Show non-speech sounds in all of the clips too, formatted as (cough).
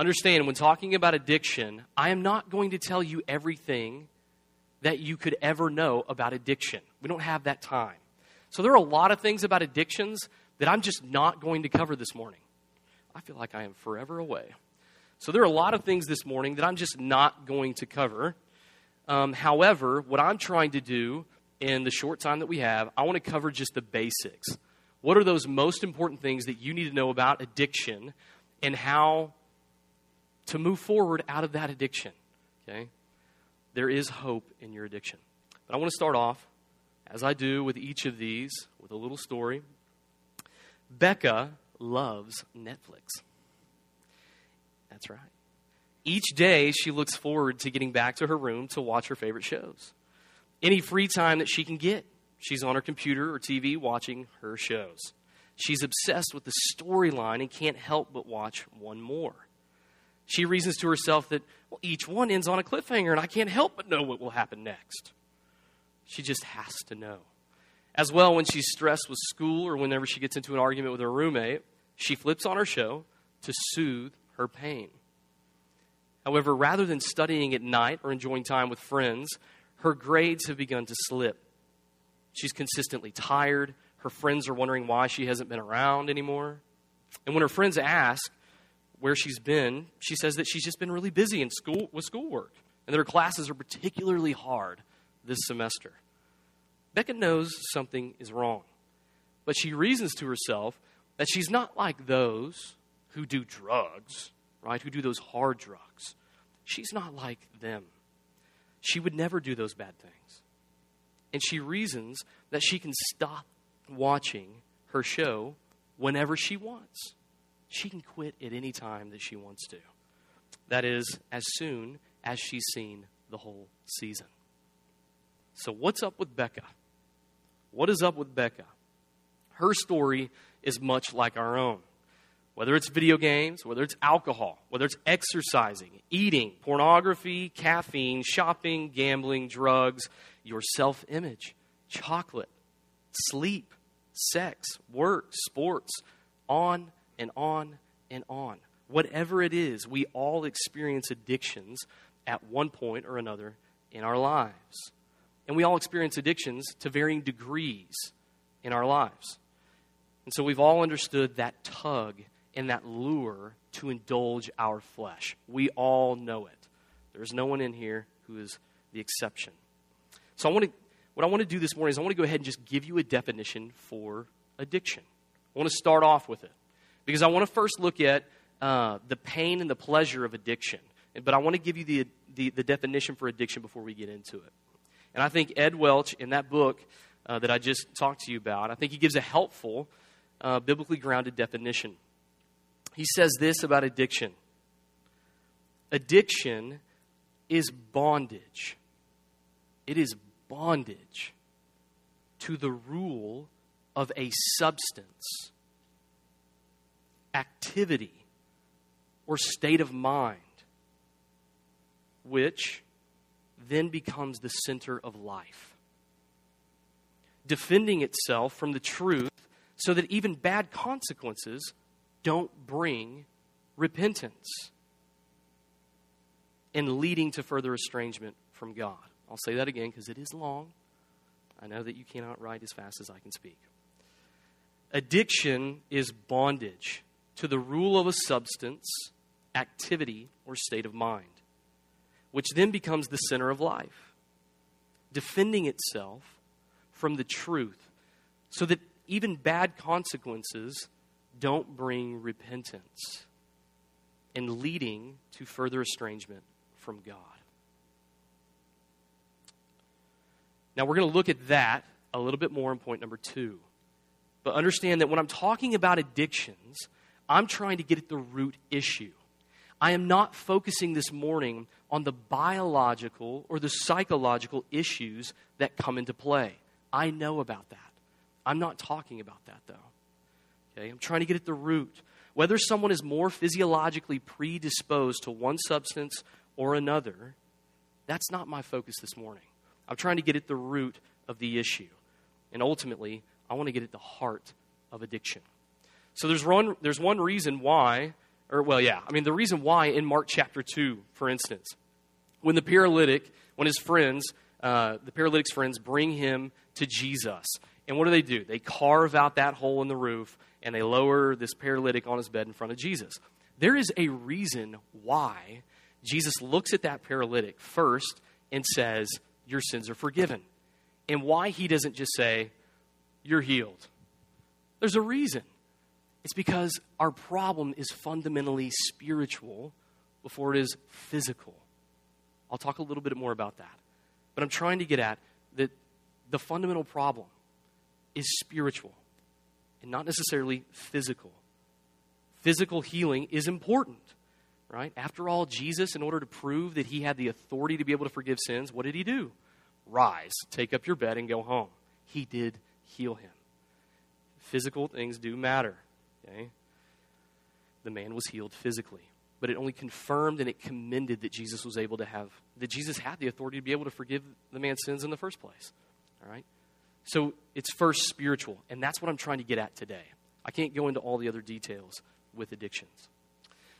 understand when talking about addiction, I am not going to tell you everything that you could ever know about addiction. We don't have that time. So there are a lot of things about addictions that I'm just not going to cover this morning. I feel like I am forever away. So there are a lot of things this morning that I'm just not going to cover. Um, however, what I'm trying to do in the short time that we have, I want to cover just the basics. What are those most important things that you need to know about addiction and how to move forward out of that addiction? Okay? There is hope in your addiction. But I want to start off, as I do with each of these, with a little story. Becca loves Netflix. That's right. Each day, she looks forward to getting back to her room to watch her favorite shows. Any free time that she can get, she's on her computer or TV watching her shows. She's obsessed with the storyline and can't help but watch one more. She reasons to herself that well, each one ends on a cliffhanger and I can't help but know what will happen next. She just has to know. As well, when she's stressed with school or whenever she gets into an argument with her roommate, she flips on her show to soothe her pain. However, rather than studying at night or enjoying time with friends, her grades have begun to slip. She's consistently tired. Her friends are wondering why she hasn't been around anymore. And when her friends ask where she's been, she says that she's just been really busy in school with schoolwork and that her classes are particularly hard this semester. Becca knows something is wrong, but she reasons to herself that she's not like those who do drugs, right? Who do those hard drugs. She's not like them. She would never do those bad things. And she reasons that she can stop watching her show whenever she wants. She can quit at any time that she wants to. That is, as soon as she's seen the whole season. So, what's up with Becca? What is up with Becca? Her story is much like our own. Whether it's video games, whether it's alcohol, whether it's exercising, eating, pornography, caffeine, shopping, gambling, drugs, your self image, chocolate, sleep, sex, work, sports, on and on and on. Whatever it is, we all experience addictions at one point or another in our lives. And we all experience addictions to varying degrees in our lives. And so we've all understood that tug and that lure to indulge our flesh. We all know it. There's no one in here who is the exception. So I want to what I want to do this morning is I want to go ahead and just give you a definition for addiction. I want to start off with it because I want to first look at uh, the pain and the pleasure of addiction. But I want to give you the, the, the, definition for addiction before we get into it. And I think Ed Welch, in that book uh, that I just talked to you about, I think he gives a helpful uh, biblically grounded definition. He says this about addiction addiction is bondage, it is bondage to the rule of a substance, activity, or state of mind, which then becomes the center of life. Defending itself from the truth so that even bad consequences don't bring repentance and leading to further estrangement from God. I'll say that again because it is long. I know that you cannot write as fast as I can speak. Addiction is bondage to the rule of a substance, activity, or state of mind, which then becomes the center of life, defending itself from the truth so that even bad consequences don't bring repentance and leading to further estrangement from God. Now, we're going to look at that a little bit more in point number two. But understand that when I'm talking about addictions, I'm trying to get at the root issue. I am not focusing this morning on the biological or the psychological issues that come into play. I know about that. I'm not talking about that, though. Okay? I'm trying to get at the root. Whether someone is more physiologically predisposed to one substance or another, that's not my focus this morning. I'm trying to get at the root of the issue. And ultimately, I want to get at the heart of addiction. So there's one, there's one reason why or well, yeah, I mean, the reason why in Mark chapter 2, for instance, when the paralytic, when his friends, uh, the paralytic's friends bring him to Jesus, and what do they do? They carve out that hole in the roof and they lower this paralytic on his bed in front of Jesus. There is a reason why Jesus looks at that paralytic first and says, Your sins are forgiven. And why he doesn't just say, You're healed. There's a reason. It's because our problem is fundamentally spiritual before it is physical. I'll talk a little bit more about that. But I'm trying to get at that the fundamental problem is spiritual and not necessarily physical. Physical healing is important, right? After all, Jesus, in order to prove that he had the authority to be able to forgive sins, what did he do? Rise, take up your bed, and go home. He did heal him. Physical things do matter, okay? The man was healed physically but it only confirmed and it commended that Jesus was able to have, that Jesus had the authority to be able to forgive the man's sins in the first place. All right? So it's first spiritual, and that's what I'm trying to get at today. I can't go into all the other details with addictions.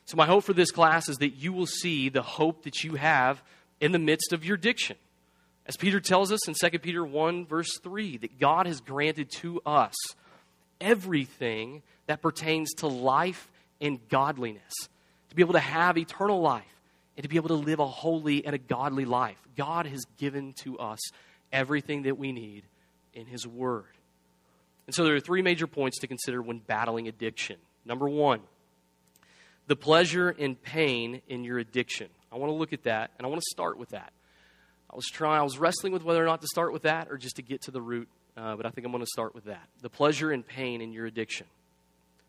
So, my hope for this class is that you will see the hope that you have in the midst of your addiction. As Peter tells us in 2 Peter 1, verse 3, that God has granted to us everything that pertains to life and godliness, to be able to have eternal life and to be able to live a holy and a godly life. God has given to us everything that we need in His Word. And so there are three major points to consider when battling addiction. Number one, the pleasure and pain in your addiction. I want to look at that, and I want to start with that. I was trying, I was wrestling with whether or not to start with that or just to get to the root, uh, but I think I'm going to start with that. The pleasure and pain in your addiction.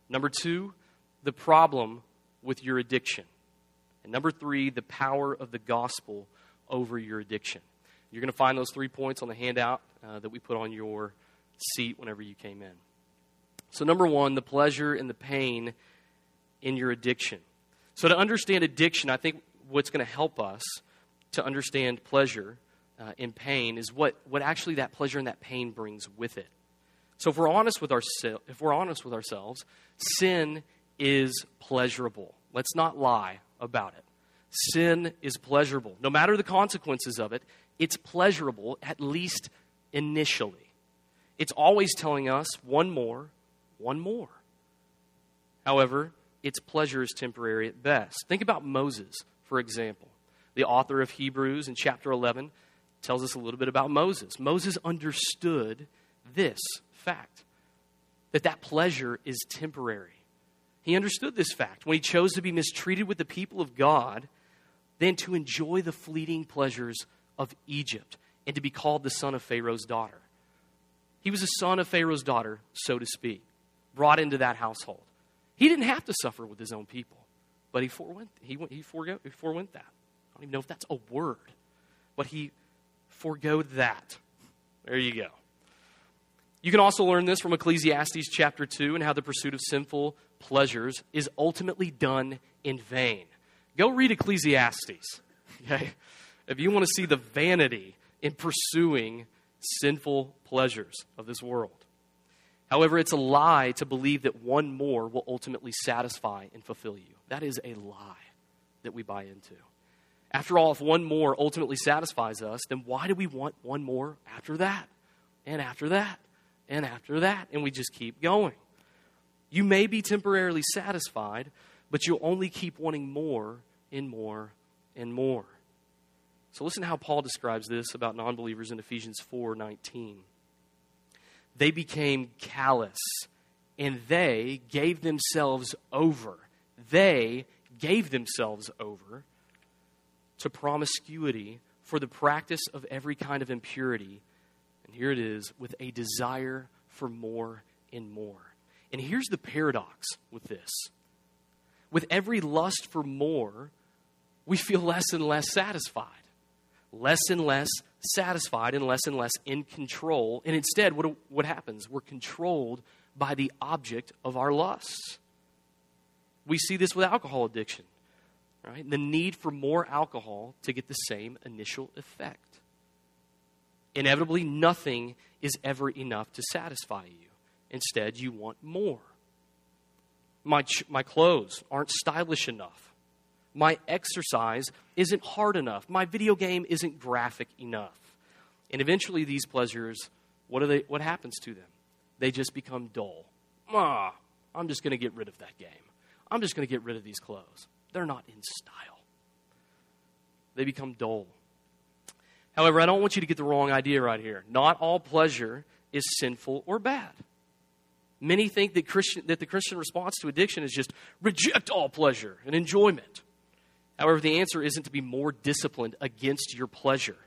Number two, the problem with your addiction. And number three, the power of the gospel over your addiction. You're going to find those three points on the handout uh, that we put on your seat whenever you came in. So, number one, the pleasure and the pain in your addiction. So, to understand addiction, I think what's going to help us to understand pleasure uh, and pain is what, what actually that pleasure and that pain brings with it. So, if we're honest with, our, if we're honest with ourselves, sin is pleasurable. Let's not lie about it. Sin is pleasurable. No matter the consequences of it, it's pleasurable, at least initially. It's always telling us one more, one more. However, its pleasure is temporary at best. Think about Moses, for example. The author of Hebrews in chapter 11 tells us a little bit about Moses. Moses understood this fact that that pleasure is temporary. He understood this fact when he chose to be mistreated with the people of God than to enjoy the fleeting pleasures of Egypt and to be called the son of Pharaoh's daughter. He was a son of Pharaoh's daughter, so to speak, brought into that household. He didn't have to suffer with his own people, but he forewent, he, he, forewent that. I don't even know if that's a word, but he foregoed that. There you go. You can also learn this from Ecclesiastes chapter 2 and how the pursuit of sinful pleasures is ultimately done in vain. Go read Ecclesiastes. Okay? if you want to see the vanity in pursuing sinful pleasures of this world. However, it's a lie to believe that one more will ultimately satisfy and fulfill you. That is a lie that we buy into. After all, if one more ultimately satisfies us, then why do we want one more after that? And after that? And after that? And we just keep going. You may be temporarily satisfied, but you'll only keep wanting more and more and more. So listen to how Paul describes this about non-believers in Ephesians 4:19. They became callous and they gave themselves over. They gave themselves over to promiscuity for the practice of every kind of impurity. And here it is with a desire for more and more. And here's the paradox with this. With every lust for more, we feel less and less satisfied less and less satisfied and less and less in control. And instead, what, what happens? We're controlled by the object of our lusts. We see this with alcohol addiction, right? The need for more alcohol to get the same initial effect. Inevitably, nothing is ever enough to satisfy you. Instead, you want more. My, ch- my clothes aren't stylish enough. My exercise isn't hard enough. My video game isn't graphic enough. And eventually, these pleasures, what, are they, what happens to them? They just become dull. Ah, I'm just going to get rid of that game. I'm just going to get rid of these clothes. They're not in style. They become dull. However, I don't want you to get the wrong idea right here. Not all pleasure is sinful or bad. Many think that, Christian, that the Christian response to addiction is just reject all pleasure and enjoyment. However, the answer isn't to be more disciplined against your pleasure,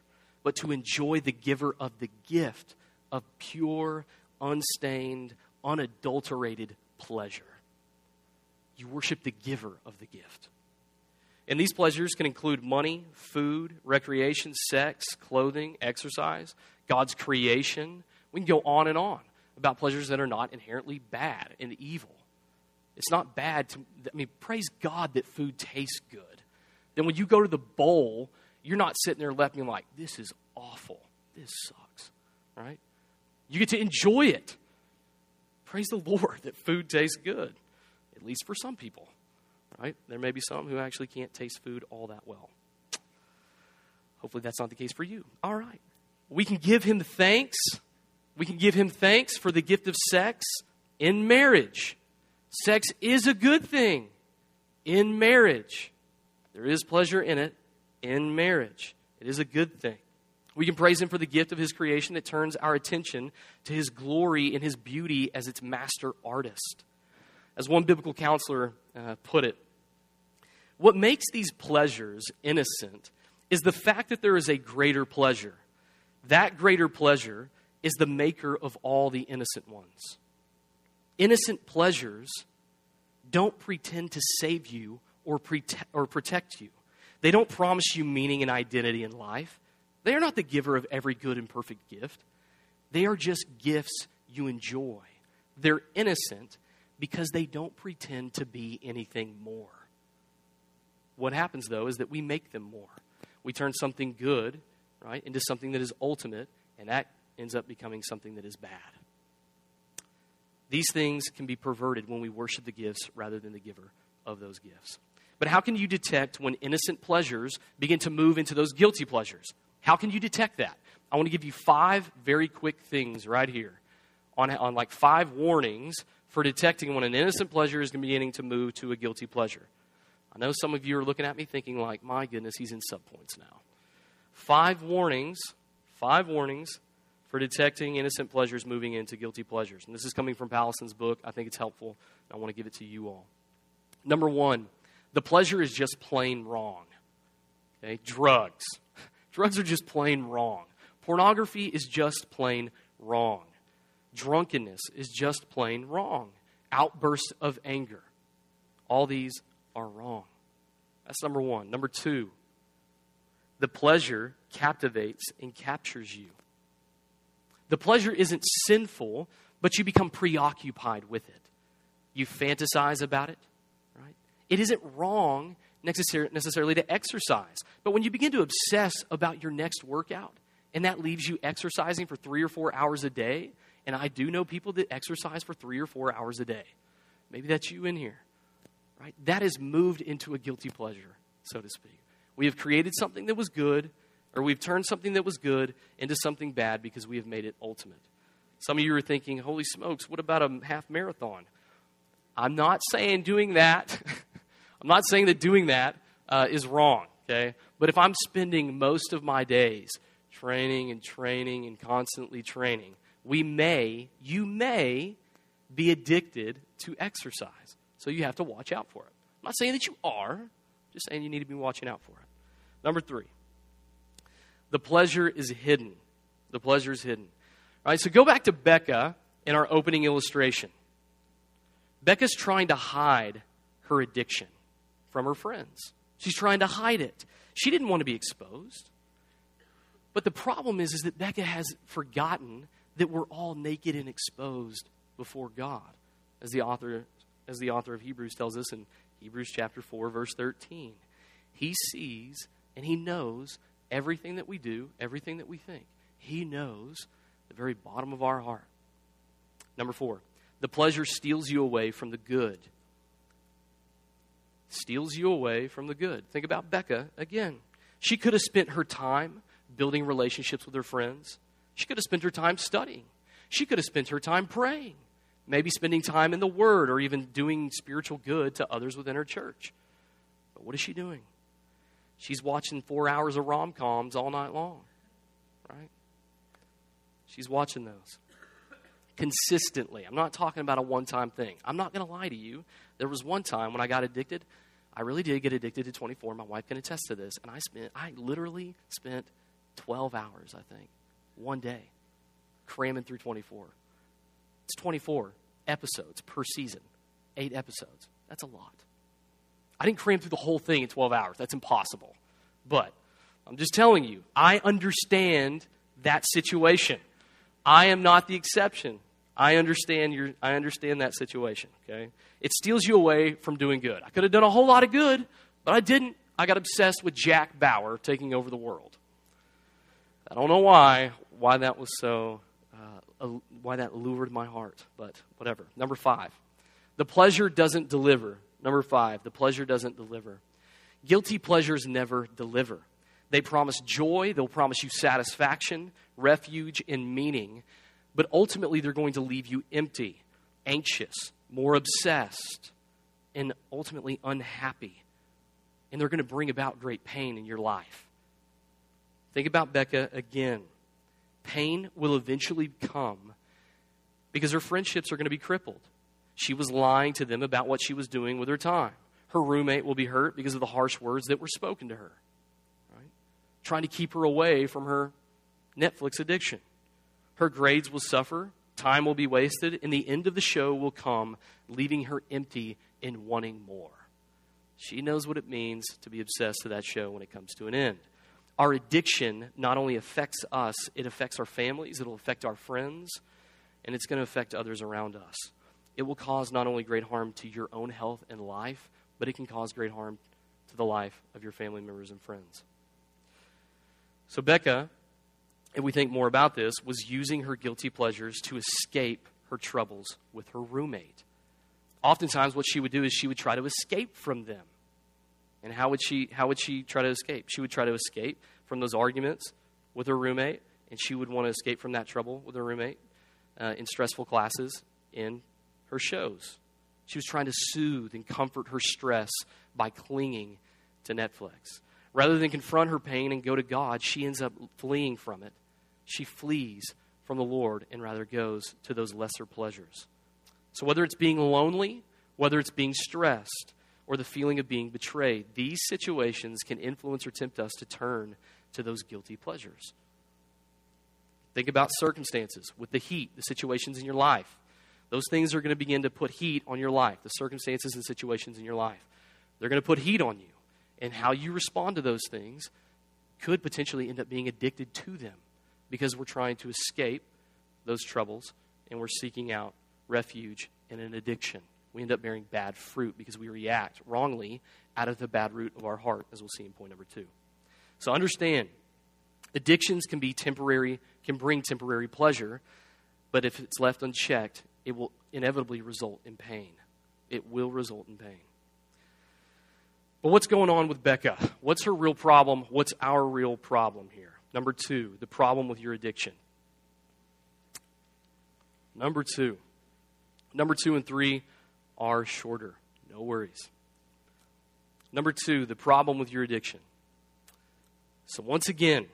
but to enjoy the giver of the gift of pure, unstained, unadulterated pleasure. You worship the giver of the gift. And these pleasures can include money, food, recreation, sex, clothing, exercise, God's creation. We can go on and on about pleasures that are not inherently bad and evil. It's not bad to, I mean, praise God that food tastes good. Then when you go to the bowl, you're not sitting there left being like, this is awful. This sucks, right? You get to enjoy it. Praise the (laughs) Lord that food tastes good, at least for some people, right? There may be some who actually can't taste food all that well. Hopefully, that's not the case for you. All right. We can give him thanks. We can give him thanks for the gift of sex in marriage. Sex is a good thing in marriage. There is pleasure in it in marriage. It is a good thing. We can praise him for the gift of his creation that turns our attention to his glory and his beauty as its master artist. As one biblical counselor uh, put it, what makes these pleasures innocent is the fact that there is a greater pleasure. That greater pleasure is the maker of all the innocent ones. Innocent pleasures don't pretend to save you or, or protect you. They don't promise you meaning and identity in life. They are not the giver of every good and perfect gift. They are just gifts you enjoy. They're innocent because they don't pretend to be anything more. What happens, though, is that we make them more. We turn something good, right, into something that is ultimate, and that ends up becoming something that is bad. These things can be perverted when we worship the gifts rather than the giver of those gifts. But how can you detect when innocent pleasures begin to move into those guilty pleasures? How can you detect that? I want to give you five very quick things right here on, on like five warnings for detecting when an innocent pleasure is beginning to move to a guilty pleasure. I know some of you are looking at me thinking, like, my goodness, he's in subpoints now. Five warnings, five warnings for detecting innocent pleasures moving into guilty pleasures. And this is coming from Powlison's book. I think it's helpful. I want to give it to you all. Number one, the pleasure is just plain wrong. Okay, drugs. (laughs) Drugs are just plain wrong. Pornography is just plain wrong. Drunkenness is just plain wrong. Outbursts of anger. All these are wrong. That's number one. Number two, the pleasure captivates and captures you. The pleasure isn't sinful, but you become preoccupied with it. You fantasize about it, right? It isn't wrong necessarily to exercise. But when you begin to obsess about your next workout, and that leaves you exercising for three or four hours a day, and I do know people that exercise for three or four hours a day. Maybe that's you in here, right? That has moved into a guilty pleasure, so to speak. We have created something that was good, or we've turned something that was good into something bad because we have made it ultimate. Some of you are thinking, holy smokes, what about a half marathon? I'm not saying doing that. (laughs) I'm not saying that doing that uh, is wrong, okay? But if I'm spending most of my days training and training and constantly training, we may, you may be addicted to exercise. So you have to watch out for it. I'm not saying that you are, just saying you need to be watching out for it. Number three, the pleasure is hidden. The pleasure is hidden. All right, so go back to Becca in our opening illustration. Becca's trying to hide her addiction from her friends. She's trying to hide it. She didn't want to be exposed. But the problem is, is that Becca has forgotten that we're all naked and exposed before God, as the author, as the author of Hebrews tells us in Hebrews chapter 4, verse 13. He sees and he knows everything that we do, everything that we think. He knows the very bottom of our heart. Number four, the pleasure steals you away from the good steals you away from the good. Think about Becca again. She could have spent her time building relationships with her friends. She could have spent her time studying. She could have spent her time praying, maybe spending time in the Word or even doing spiritual good to others within her church. But what is she doing? She's watching four hours of rom coms all night long, right? She's watching those consistently. I'm not talking about a one time thing. I'm not going to lie to you. There was one time when I got addicted. I really did get addicted to 24. My wife can attest to this. And I spent, I literally spent 12 hours, I think, one day, cramming through 24. It's 24 episodes per season, eight episodes. That's a lot. I didn't cram through the whole thing in 12 hours. That's impossible. But I'm just telling you, I understand that situation. I am not the exception. I understand your I understand that situation, okay? It steals you away from doing good. I could have done a whole lot of good, but I didn't. I got obsessed with Jack Bauer taking over the world. I don't know why why that was so uh, why that lured my heart, but whatever. Number 5. The pleasure doesn't deliver. Number 5. The pleasure doesn't deliver. Guilty pleasures never deliver. They promise joy, they'll promise you satisfaction, refuge, and meaning, but ultimately they're going to leave you empty, anxious, more obsessed, and ultimately unhappy. And they're going to bring about great pain in your life. Think about Becca again. Pain will eventually come because her friendships are going to be crippled. She was lying to them about what she was doing with her time. Her roommate will be hurt because of the harsh words that were spoken to her trying to keep her away from her Netflix addiction. Her grades will suffer, time will be wasted, and the end of the show will come, leaving her empty and wanting more. She knows what it means to be obsessed to that show when it comes to an end. Our addiction not only affects us, it affects our families, it'll affect our friends, and it's going to affect others around us. It will cause not only great harm to your own health and life, but it can cause great harm to the life of your family members and friends. So, Becca, if we think more about this, was using her guilty pleasures to escape her troubles with her roommate. Oftentimes, what she would do is she would try to escape from them. And how would she, how would she try to escape? She would try to escape from those arguments with her roommate, and she would want to escape from that trouble with her roommate uh, in stressful classes in her shows. She was trying to soothe and comfort her stress by clinging to Netflix. Rather than confront her pain and go to God, she ends up fleeing from it. She flees from the Lord and rather goes to those lesser pleasures. So, whether it's being lonely, whether it's being stressed, or the feeling of being betrayed, these situations can influence or tempt us to turn to those guilty pleasures. Think about circumstances with the heat, the situations in your life. Those things are going to begin to put heat on your life, the circumstances and situations in your life. They're going to put heat on you and how you respond to those things could potentially end up being addicted to them because we're trying to escape those troubles and we're seeking out refuge in an addiction. We end up bearing bad fruit because we react wrongly out of the bad root of our heart, as we'll see in point number two. So understand, addictions can be temporary, can bring temporary pleasure, but if it's left unchecked, it will inevitably result in pain. It will result in pain. But what's going on with Becca? What's her real problem? What's our real problem here? Number two, the problem with your addiction. Number two. Number two and three are shorter. No worries. Number two, the problem with your addiction. So, once again,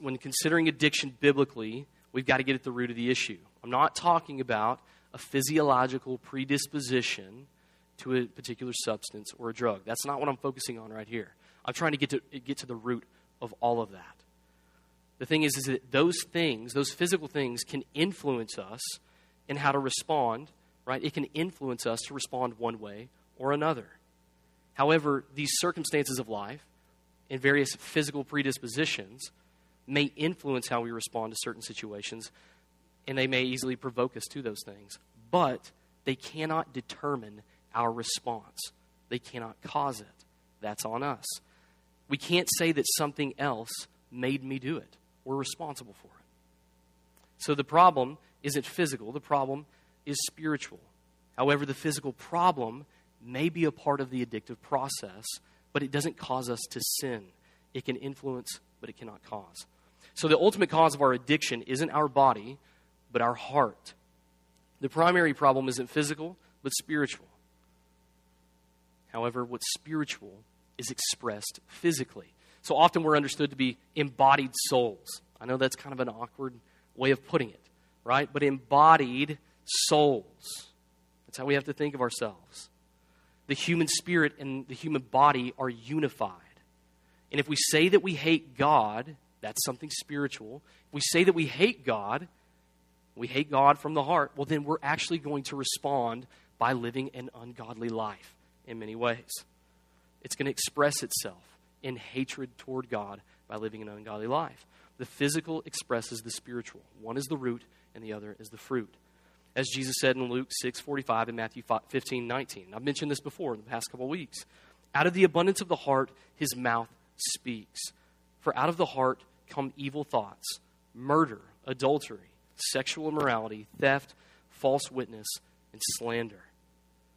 when considering addiction biblically, we've got to get at the root of the issue. I'm not talking about a physiological predisposition to a particular substance or a drug. That's not what I'm focusing on right here. I'm trying to get to, get to the root of all of that. The thing is, is that those things, those physical things, can influence us in how to respond, right? It can influence us to respond one way or another. However, these circumstances of life and various physical predispositions may influence how we respond to certain situations, and they may easily provoke us to those things. But they cannot determine our response. They cannot cause it. That's on us. We can't say that something else made me do it. We're responsible for it. So the problem isn't physical, the problem is spiritual. However, the physical problem may be a part of the addictive process, but it doesn't cause us to sin. It can influence, but it cannot cause. So the ultimate cause of our addiction isn't our body, but our heart. The primary problem isn't physical, but spiritual. However, what's spiritual is expressed physically. So often we're understood to be embodied souls. I know that's kind of an awkward way of putting it, right? But embodied souls. That's how we have to think of ourselves. The human spirit and the human body are unified. And if we say that we hate God, that's something spiritual. If we say that we hate God, we hate God from the heart, well, then we're actually going to respond by living an ungodly life in many ways. It's going to express itself in hatred toward God by living an ungodly life. The physical expresses the spiritual. One is the root, and the other is the fruit. As Jesus said in Luke 6 45 and Matthew 15 19. I've mentioned this before in the past couple of weeks. Out of the abundance of the heart, his mouth speaks. For out of the heart come evil thoughts, murder, adultery, sexual immorality, theft, false witness, and slander.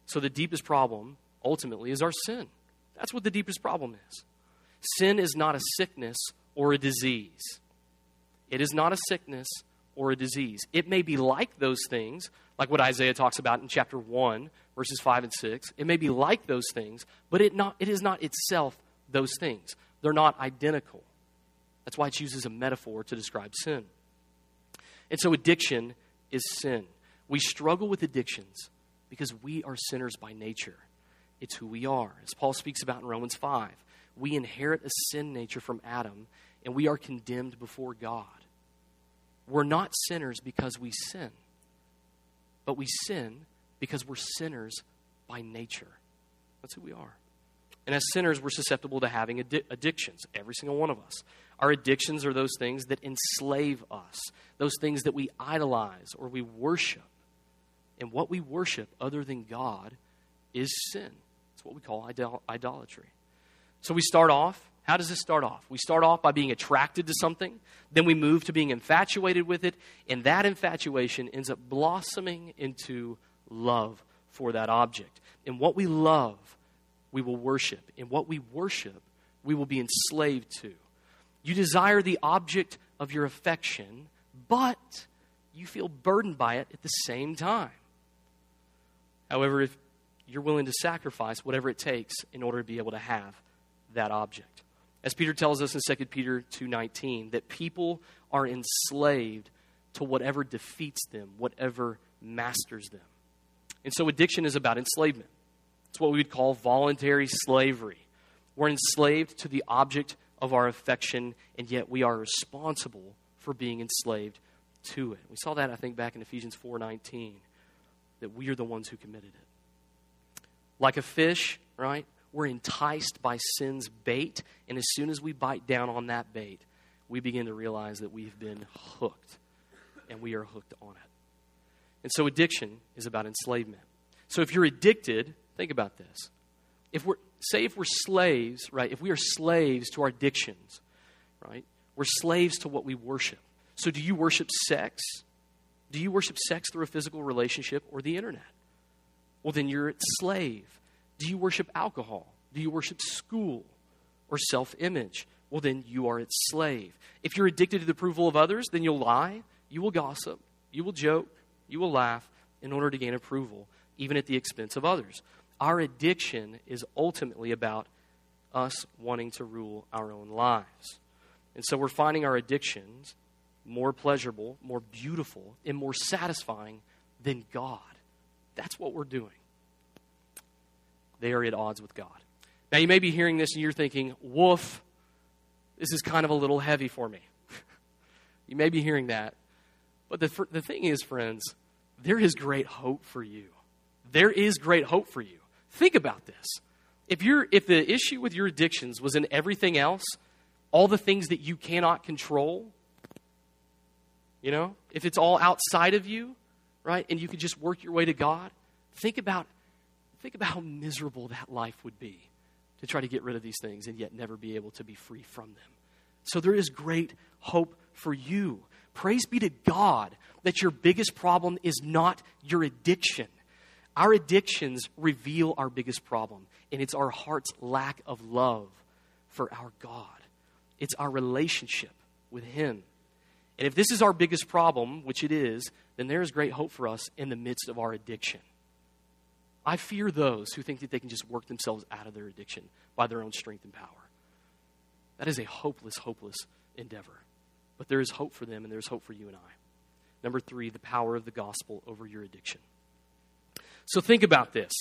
So the deepest problem, ultimately, is our sin. That's what the deepest problem is. Sin is not a sickness or a disease. It is not a sickness or a disease. It may be like those things, like what Isaiah talks about in chapter 1, verses 5 and 6. It may be like those things, but it, not, it is not itself those things. They're not identical. That's why it uses a metaphor to describe sin. And so addiction is sin. We struggle with addictions because we are sinners by nature. It's who we are. As Paul speaks about in Romans 5, we inherit a sin nature from Adam, and we are condemned before God. We're not sinners because we sin, but we sin because we're sinners by nature. That's who we are. And as sinners, we're susceptible to having addi- addictions, every single one of us. Our addictions are those things that enslave us, those things that we idolize or we worship. And what we worship other than God is sin. It's what we call idol- idolatry. So we start off. How does this start off? We start off by being attracted to something, then we move to being infatuated with it, and that infatuation ends up blossoming into love for that object. And what we love, we will worship. And what we worship, we will be enslaved to. You desire the object of your affection, but you feel burdened by it at the same time. However, if you're willing to sacrifice whatever it takes in order to be able to have that object. As Peter tells us in 2 Peter 2:19 that people are enslaved to whatever defeats them, whatever masters them. And so addiction is about enslavement. It's what we would call voluntary slavery. We're enslaved to the object of our affection, and yet we are responsible for being enslaved to it. We saw that, I think, back in Ephesians 4:19, that we are the ones who committed it. Like a fish, right? We're enticed by sin's bait, and as soon as we bite down on that bait, we begin to realize that we've been hooked, and we are hooked on it. And so addiction is about enslavement. So if you're addicted, think about this. If we're say if we're slaves, right? If we are slaves to our addictions, right? We're slaves to what we worship. So do you worship sex? Do you worship sex through a physical relationship or the internet? Well, then you're a slave. Do you worship alcohol? Do you worship school or self image? Well, then you are its slave. If you're addicted to the approval of others, then you'll lie, you will gossip, you will joke, you will laugh in order to gain approval, even at the expense of others. Our addiction is ultimately about us wanting to rule our own lives. And so we're finding our addictions more pleasurable, more beautiful, and more satisfying than God. That's what we're doing. They are at odds with God. Now, you may be hearing this and you're thinking, woof, this is kind of a little heavy for me. (laughs) you may be hearing that. But the, the thing is, friends, there is great hope for you. There is great hope for you. Think about this. If, you're, if the issue with your addictions was in everything else, all the things that you cannot control, you know, if it's all outside of you, right, and you could just work your way to God, think about, think about how miserable that life would be to try to get rid of these things and yet never be able to be free from them. So there is great hope for you. Praise be to God that your biggest problem is not your addiction. Our addictions reveal our biggest problem, and it's our heart's lack of love for our God. It's our relationship with Him. And if this is our biggest problem, which it is, then there is great hope for us in the midst of our addiction. I fear those who think that they can just work themselves out of their addiction by their own strength and power. That is a hopeless, hopeless endeavor. But there is hope for them, and there is hope for you and I. Number three, the power of the gospel over your addiction. So think about this.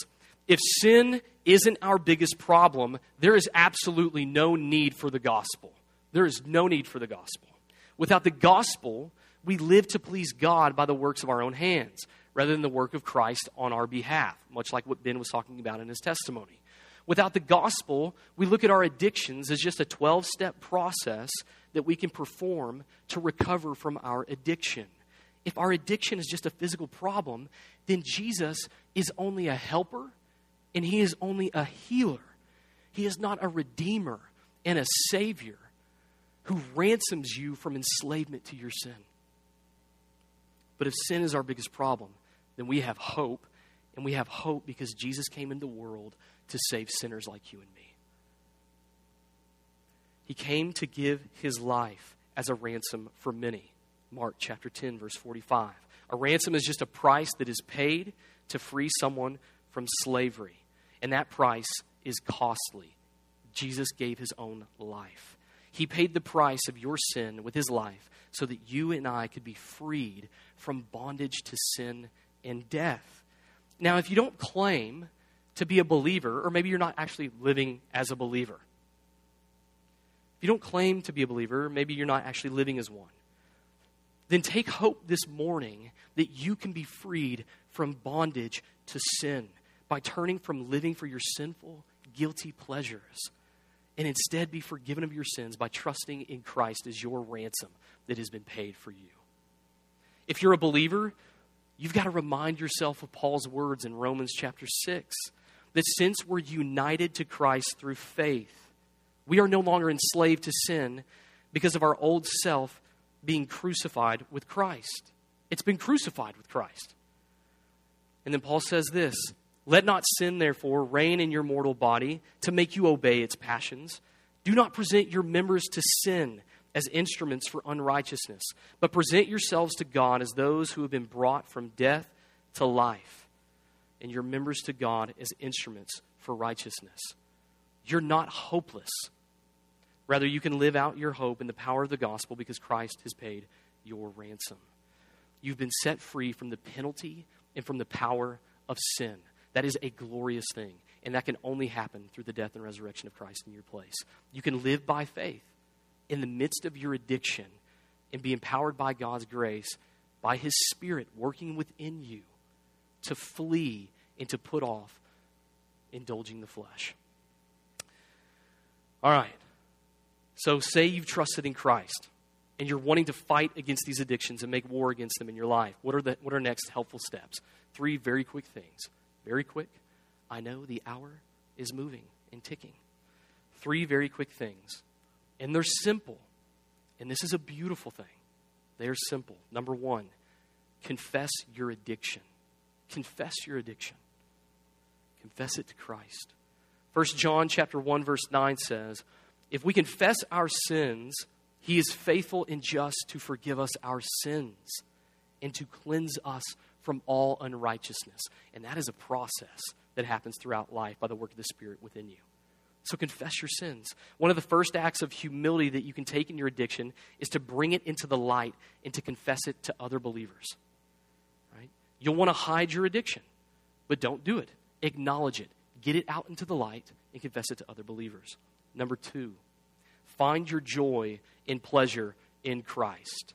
If sin isn't our biggest problem, there is absolutely no need for the gospel. There is no need for the gospel. Without the gospel, we live to please God by the works of our own hands rather than the work of Christ on our behalf, much like what Ben was talking about in his testimony. Without the gospel, we look at our addictions as just a 12 step process that we can perform to recover from our addiction. If our addiction is just a physical problem, then Jesus is only a helper and he is only a healer. He is not a redeemer and a savior who ransoms you from enslavement to your sin. But if sin is our biggest problem, then we have hope, and we have hope because Jesus came into the world to save sinners like you and me. He came to give his life as a ransom for many. Mark chapter 10, verse 45. A ransom is just a price that is paid to free someone from slavery. And that price is costly. Jesus gave his own life. He paid the price of your sin with his life so that you and I could be freed from bondage to sin and death. Now, if you don't claim to be a believer, or maybe you're not actually living as a believer, if you don't claim to be a believer, maybe you're not actually living as one, then take hope this morning that you can be freed from bondage to sin by turning from living for your sinful, guilty pleasures and instead be forgiven of your sins by trusting in Christ as your ransom that has been paid for you. If you're a believer, you've got to remind yourself of Paul's words in Romans chapter 6 that since we're united to Christ through faith, we are no longer enslaved to sin because of our old self being crucified with Christ. It's been crucified with Christ. And then Paul says this Let not sin, therefore, reign in your mortal body to make you obey its passions. Do not present your members to sin as instruments for unrighteousness, but present yourselves to God as those who have been brought from death to life, and your members to God as instruments for righteousness. You're not hopeless. Rather, you can live out your hope in the power of the gospel because Christ has paid your ransom. You've been set free from the penalty and from the power of sin. That is a glorious thing, and that can only happen through the death and resurrection of Christ in your place. You can live by faith in the midst of your addiction and be empowered by God's grace, by His Spirit working within you to flee and to put off indulging the flesh. All right. So, say you've trusted in Christ and you're wanting to fight against these addictions and make war against them in your life. What are, the, what are next helpful steps? Three very quick things. Very quick. I know the hour is moving and ticking. Three very quick things. And they're simple. And this is a beautiful thing. They're simple. Number one, confess your addiction. Confess your addiction. Confess it to Christ. First John chapter 1 verse 9 says, if we confess our sins, he is faithful and just to forgive us our sins and to cleanse us from all unrighteousness. And that is a process that happens throughout life by the work of the Spirit within you. So confess your sins. One of the first acts of humility that you can take in your addiction is to bring it into the light and to confess it to other believers. Right? You'll want to hide your addiction, but don't do it. Acknowledge it. Get it out into the light and confess it to other believers. Number two, find your joy in pleasure in Christ.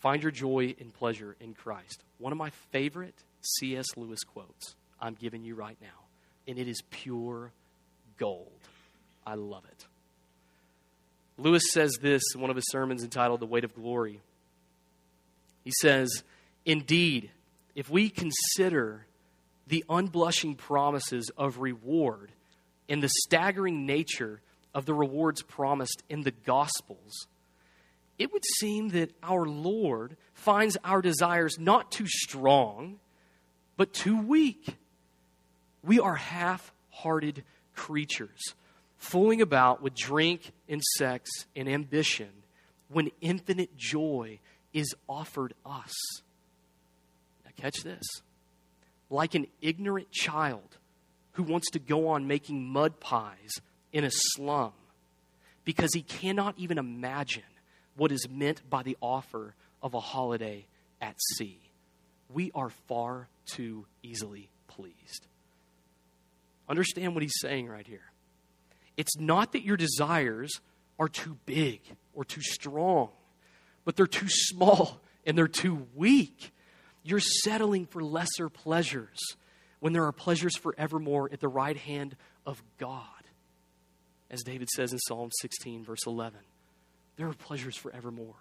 Find your joy in pleasure in Christ. One of my favorite C.S. Lewis quotes I'm giving you right now, and it is pure gold. I love it. Lewis says this in one of his sermons entitled The Weight of Glory. He says, Indeed, if we consider the unblushing promises of reward and the staggering nature of the rewards promised in the Gospels, it would seem that our Lord finds our desires not too strong, but too weak. We are half hearted creatures, fooling about with drink and sex and ambition when infinite joy is offered us. Now, catch this. Like an ignorant child who wants to go on making mud pies in a slum because he cannot even imagine what is meant by the offer of a holiday at sea. We are far too easily pleased. Understand what he's saying right here. It's not that your desires are too big or too strong, but they're too small and they're too weak. You're settling for lesser pleasures when there are pleasures forevermore at the right hand of God. As David says in Psalm 16, verse 11, there are pleasures forevermore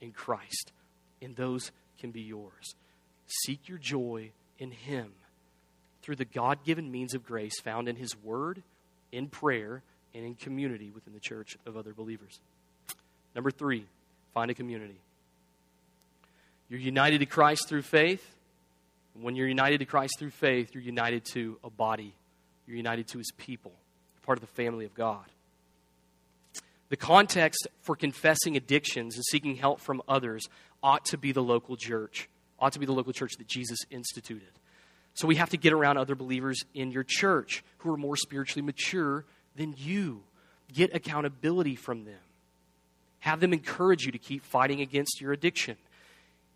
in Christ, and those can be yours. Seek your joy in Him through the God given means of grace found in His Word, in prayer, and in community within the church of other believers. Number three, find a community. You're united to Christ through faith. When you're united to Christ through faith, you're united to a body, you're united to His people, you're part of the family of God. The context for confessing addictions and seeking help from others ought to be the local church, ought to be the local church that Jesus instituted. So we have to get around other believers in your church who are more spiritually mature than you. Get accountability from them. Have them encourage you to keep fighting against your addiction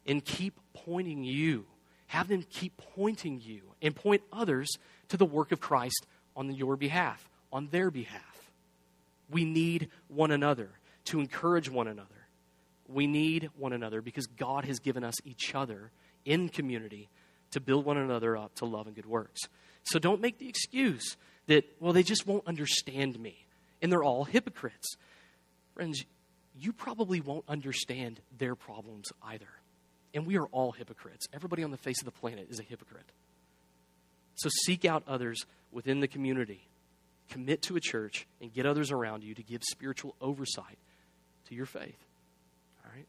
and keep pointing you. Have them keep pointing you and point others to the work of Christ on your behalf, on their behalf. We need one another to encourage one another. We need one another because God has given us each other in community to build one another up to love and good works. So don't make the excuse that, well, they just won't understand me and they're all hypocrites. Friends, you probably won't understand their problems either. And we are all hypocrites. Everybody on the face of the planet is a hypocrite. So seek out others within the community commit to a church and get others around you to give spiritual oversight to your faith. All right?